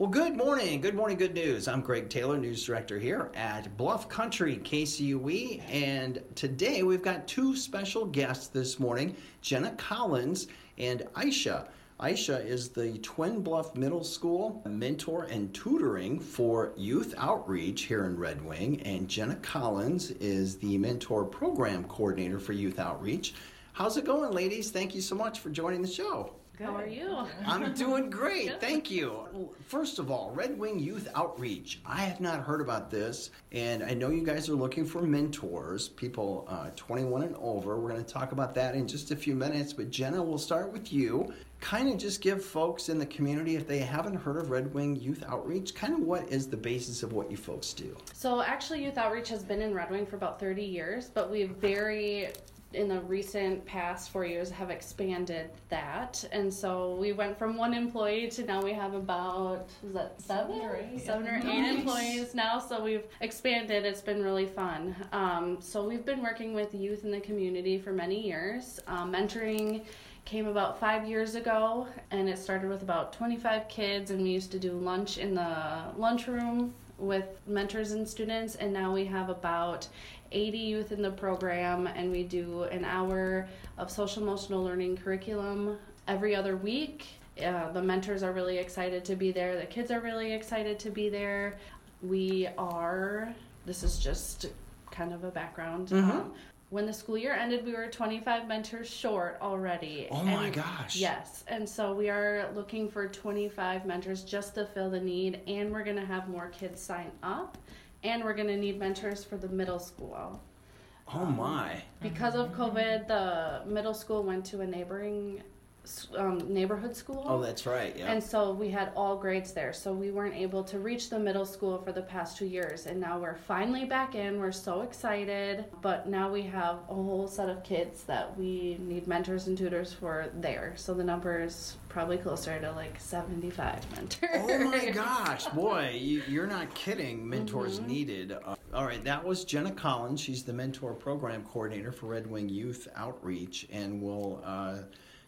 Well, good morning. Good morning, good news. I'm Greg Taylor, news director here at Bluff Country KCUE. And today we've got two special guests this morning Jenna Collins and Aisha. Aisha is the Twin Bluff Middle School mentor and tutoring for youth outreach here in Red Wing. And Jenna Collins is the mentor program coordinator for youth outreach. How's it going, ladies? Thank you so much for joining the show. Good. How are you? I'm doing great. Thank you. First of all, Red Wing Youth Outreach. I have not heard about this, and I know you guys are looking for mentors, people uh, 21 and over. We're going to talk about that in just a few minutes, but Jenna, we'll start with you. Kind of just give folks in the community, if they haven't heard of Red Wing Youth Outreach, kind of what is the basis of what you folks do? So, actually, Youth Outreach has been in Red Wing for about 30 years, but we've very in the recent past four years have expanded that. And so we went from one employee to now we have about is that seven, seven or eight, seven or eight nice. employees now so we've expanded. It's been really fun. Um, so we've been working with youth in the community for many years. Um, mentoring came about five years ago and it started with about 25 kids and we used to do lunch in the lunchroom with mentors and students, and now we have about 80 youth in the program, and we do an hour of social emotional learning curriculum every other week. Uh, the mentors are really excited to be there, the kids are really excited to be there. We are, this is just kind of a background. Mm-hmm. Um, when the school year ended, we were 25 mentors short already. Oh my gosh. Yes. And so we are looking for 25 mentors just to fill the need, and we're going to have more kids sign up, and we're going to need mentors for the middle school. Oh my. Because of mm-hmm. COVID, the middle school went to a neighboring um, neighborhood school. Oh, that's right. Yeah. And so we had all grades there. So we weren't able to reach the middle school for the past two years. And now we're finally back in. We're so excited. But now we have a whole set of kids that we need mentors and tutors for there. So the number is probably closer to like 75 mentors. Oh my gosh. Boy, you, are not kidding. Mentors mm-hmm. needed. Uh, all right. That was Jenna Collins. She's the mentor program coordinator for Red Wing Youth Outreach. And we'll. Uh,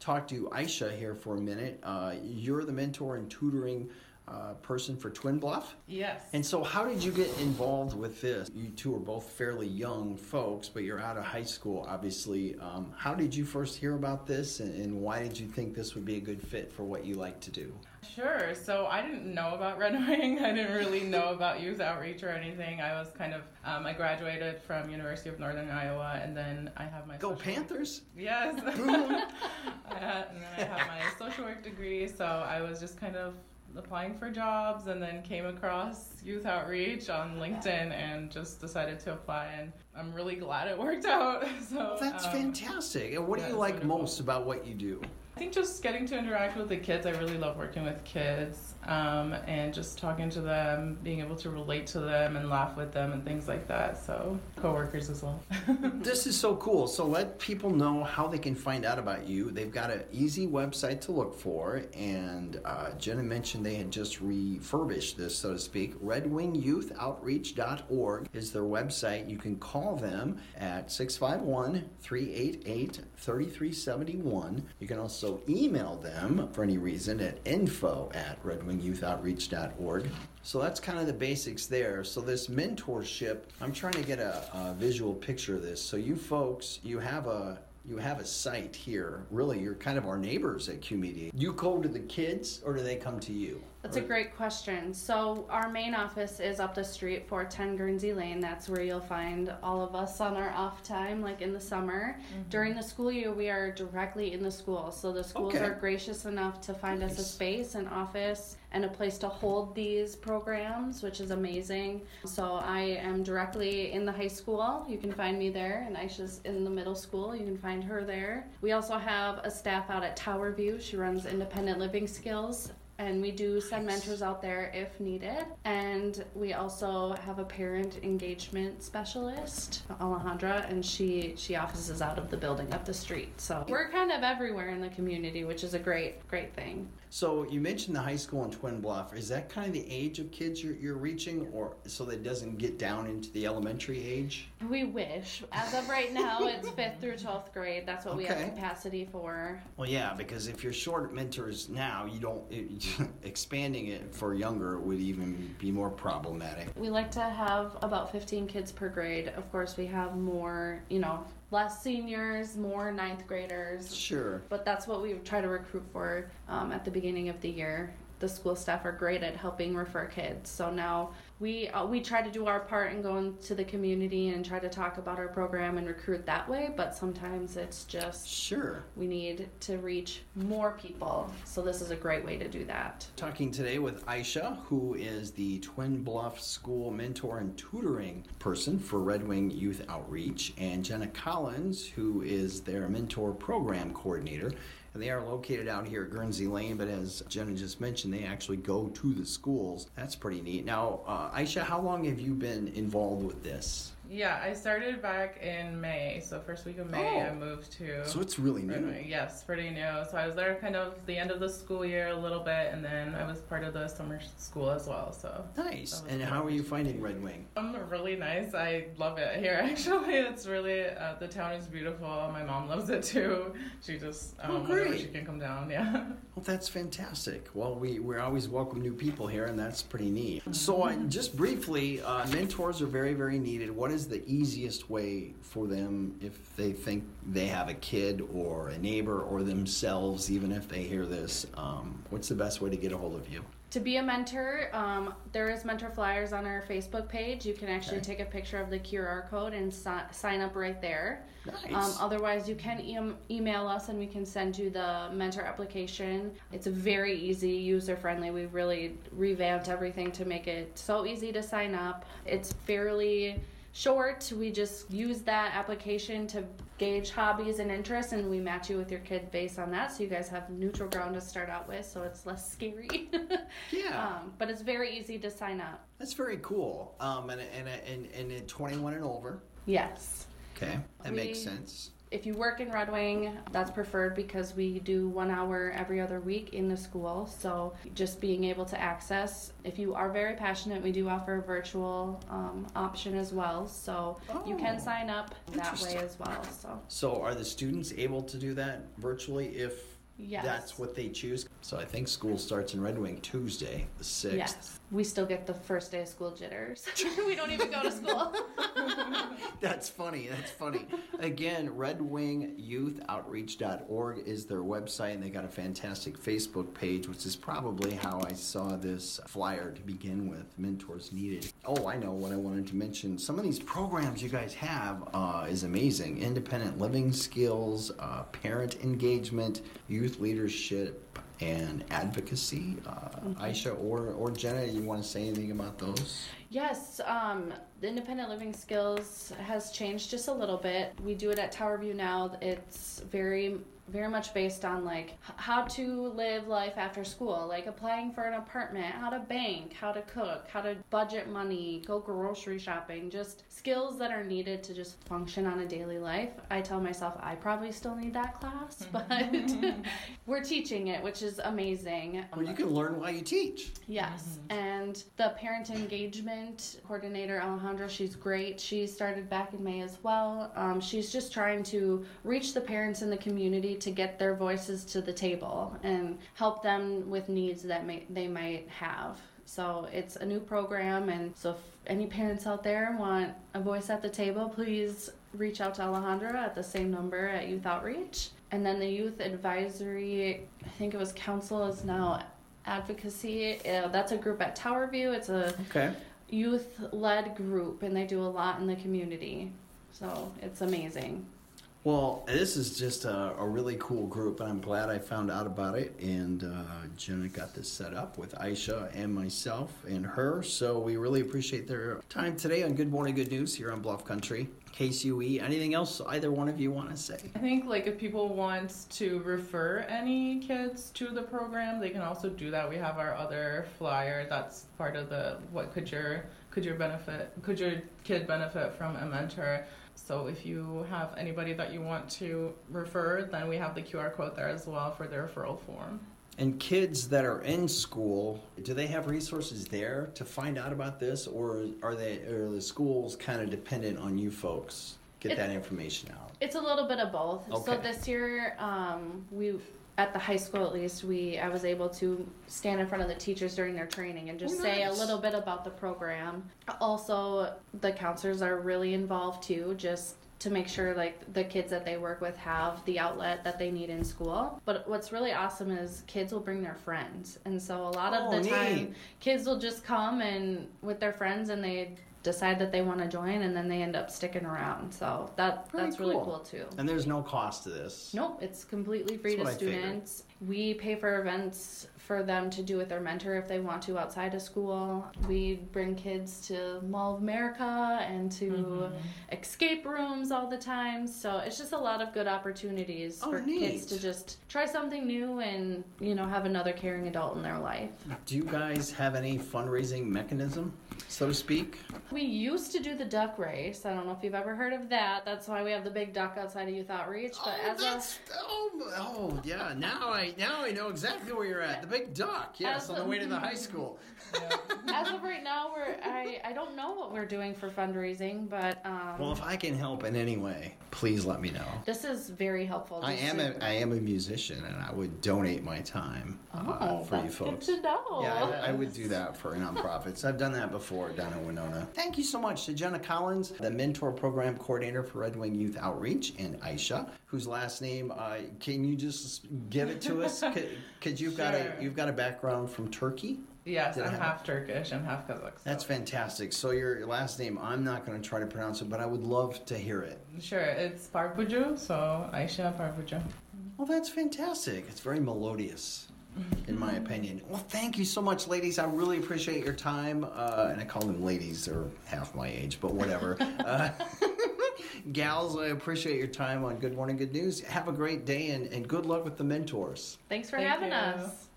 talk to Aisha here for a minute. Uh, you're the mentor and tutoring uh, person for Twin Bluff. Yes. And so, how did you get involved with this? You two are both fairly young folks, but you're out of high school, obviously. Um, how did you first hear about this, and, and, why did you think this would be a good fit for what you like to do? Sure. So, I didn't know about Red Wing. I didn't really know about youth outreach or anything. I was kind of, um, I graduated from University of Northern Iowa, and then I have my go Panthers. Yes. I had, and then I have my social work degree, so I was just kind of applying for jobs and then came across youth outreach on linkedin and just decided to apply and i'm really glad it worked out so that's um, fantastic. And what do you like most about what you do I think just getting to interact with the kids. I really love working with kids um, and just talking to them, being able to relate to them and laugh with them and things like that. So, coworkers as well. this is so cool. So, let people know how they can find out about you. They've got an easy website to look for, and uh, Jenna mentioned they had just refurbished this, so to speak. RedWingYouthOutreach.org is their website. You can call them at 651 388 3371. You can also also email them for any reason at info at redwingyouthOutreach.org. So that's kind of the basics there. So this mentorship, I'm trying to get a, a visual picture of this. So you folks, you have a you have a site here. Really, you're kind of our neighbors at Q Media. You go to the kids, or do they come to you? That's a great question. So our main office is up the street, 410 Guernsey Lane. That's where you'll find all of us on our off time, like in the summer. Mm-hmm. During the school year, we are directly in the school. So the schools okay. are gracious enough to find nice. us a space, an office, and a place to hold these programs, which is amazing. So I am directly in the high school. You can find me there, and Aisha's in the middle school. You can find her there. We also have a staff out at Tower View. She runs independent living skills and we do send mentors out there if needed. And we also have a parent engagement specialist, Alejandra, and she she offices out of the building up the street. So we're kind of everywhere in the community, which is a great great thing. So you mentioned the high school in Twin Bluff. Is that kind of the age of kids you're, you're reaching, or so that doesn't get down into the elementary age? We wish. As of right now, it's fifth through twelfth grade. That's what okay. we have capacity for. Well, yeah, because if you're short mentors now, you don't. It, expanding it for younger would even be more problematic. We like to have about 15 kids per grade. Of course, we have more, you know, less seniors, more ninth graders. Sure. But that's what we try to recruit for um, at the beginning of the year. The school staff are great at helping refer kids. So now we uh, we try to do our part and go into the community and try to talk about our program and recruit that way. But sometimes it's just Sure. we need to reach more people. So this is a great way to do that. Talking today with Aisha, who is the Twin Bluff School mentor and tutoring person for Red Wing Youth Outreach, and Jenna Collins, who is their mentor program coordinator. And they are located out here at Guernsey Lane, but as Jenna just mentioned, they actually go to the schools. That's pretty neat. Now, uh, Aisha, how long have you been involved with this? Yeah, I started back in May. So first week of May, Oh. I moved to. So it's really new. Yes, pretty new. So I was there kind of the end of the school year a little bit, and then I was part of the summer school as well. So Nice. And how are you finding Red Wing? um, really nice. I love it here. Actually, it's really uh, the town is beautiful. My mom loves it too. She just um, Oh, great. she can come down. Yeah. Well, that's fantastic. Well, we, we always welcome new people here, and that's pretty neat. So, uh, just briefly, uh, mentors are very, very needed. What is the easiest way for them if they think they have a kid or a neighbor or themselves, even if they hear this? Um, what's the best way to get a hold of you? To be a mentor, um, there is mentor flyers on our Facebook page. You can actually Okay. take a picture of the QR code and si- sign up right there. Nice. Um, otherwise, you can e- email us and we can send you the mentor application. It's very easy, user friendly. We've really revamped everything to make it so easy to sign up. It's fairly short. We just use that application to gauge hobbies and interests, and we match you with your kid based on that. So you guys have neutral ground to start out with, so it's less scary. Yeah. Um, but it's very easy to sign up. that's very cool. Um, and, and, and, and at 21 and over. Yes. Okay, that makes sense. If you work in Red Wing, that's preferred because we do one hour every other week in the school. So just being able to access, if you are very passionate, we do offer a virtual um, option as well. So you can Oh, sign up that way as well. So So, are the students able to do that virtually if yes, That's what they choose. So I think school starts in Red Wing Tuesday, the 6th. yes. We still get the first day of school jitters. we don't even go to school. That's funny. That's funny. Again, redwingyouthOutreach.org is their website, and they got a fantastic Facebook page, which is probably how I saw this flyer to begin with. Mentors needed. Oh, I know what I wanted to mention. Some of these programs you guys have uh, is amazing. Independent living skills, uh, parent engagement, youth leadership, and advocacy. Uh, Aisha or or Jenna, you want to say anything about those? Yes, um, the independent living skills has changed just a little bit. We do it at Tower View now. It's very, very much based on like how to live life after school, like applying for an apartment, how to bank, how to cook, how to budget money, go grocery shopping, just skills that are needed to just function on a daily life. I tell myself I probably still need that class, but we're teaching it, which is amazing. Well, you can learn while you teach. Yes, and the parent engagement coordinator Alejandra, she's great. She started back in May as well. Um, she's just trying to reach the parents in the community to get their voices to the table and help them with needs that may, they might have. So it's a new program, and so if any parents out there want a voice at the table, please reach out to Alejandra at the same number at Youth Outreach. And then the Youth Advisory, I think it was Council, is now advocacy. That's a group at Tower View. It's a Okay. Youth led group, and they do a lot in the community. So it's amazing. Well, this is just a, a really cool group, and I'm glad I found out about it. And uh, Jenna got this set up with Aisha and myself and her. So we really appreciate their time today on Good Morning Good News here on Bluff Country. KCUE. Anything else either one of you want to say? I think like if people want to refer any kids to the program, they can also do that. We have our other flyer that's part of the what could your could your benefit could your kid benefit from a mentor. So if you have anybody that you want to refer, then we have the QR code there as well for the referral form. And kids that are in school, do they have resources there to find out about this, or are they are the schools kind of dependent on you folks get It- that information out? It's a little bit of both. Okay. So this year, um, we at the high school at least, we I was able to stand in front of the teachers during their training and just Oh, say a little bit about the program. Also, the counselors are really involved too, just to make sure like the kids that they work with have the outlet that they need in school. But what's really awesome is kids will bring their friends. And so a lot of Oh, the time kids will just come and with their friends and they decide that they want to join and then they end up sticking around. So that Very that's really cool. cool too. And there's no cost to this. Nope, it's completely free That's to students. We pay for events for them to do with their mentor if they want to outside of school. We bring kids to Mall of America and to Mm-hmm. escape rooms all the time. So it's just a lot of good opportunities Oh, for kids to just try something new and, you know, have another caring adult in their life. Do you guys have any fundraising mechanism, so to speak? We used to do the duck race. I don't know if you've ever heard of that. That's why we have the big duck outside of Youth Outreach. But oh, as a that's oh, oh yeah. Now I now I know exactly where you're at. The big duck. Yes, on the a- way to the high school. as of right now, we're I, I don't know what we're doing for fundraising, but um, Well, if I can help in any way, please let me know. this is very helpful. I am a I am a musician, and I would donate my time uh, oh, for you folks. good to know. Yeah, I, I would do that for nonprofits. I've done that before down in Winona. Thank you so much to Jenna Collins, the mentor program coordinator for Red Wing Youth Outreach, and Aisha, whose last name uh, can you just give it to us? Because you've got a you've got a background from Turkey. Yes, Did I I'm have- half Turkish and half Kazakh. so- That's fantastic. So your last name, I'm not going to try to pronounce it, but I would love to hear it. Sure, it's Parpuju, so Aisha Parpuju. Well, that's fantastic. It's very melodious, in my opinion. Well, thank you so much, ladies. I really appreciate your time. Uh, and I call them ladies; they're half my age, but whatever. uh, gals, I appreciate your time on Good Morning Good News. Have a great day, and, and good luck with the mentors. Thanks for Thank having you. us.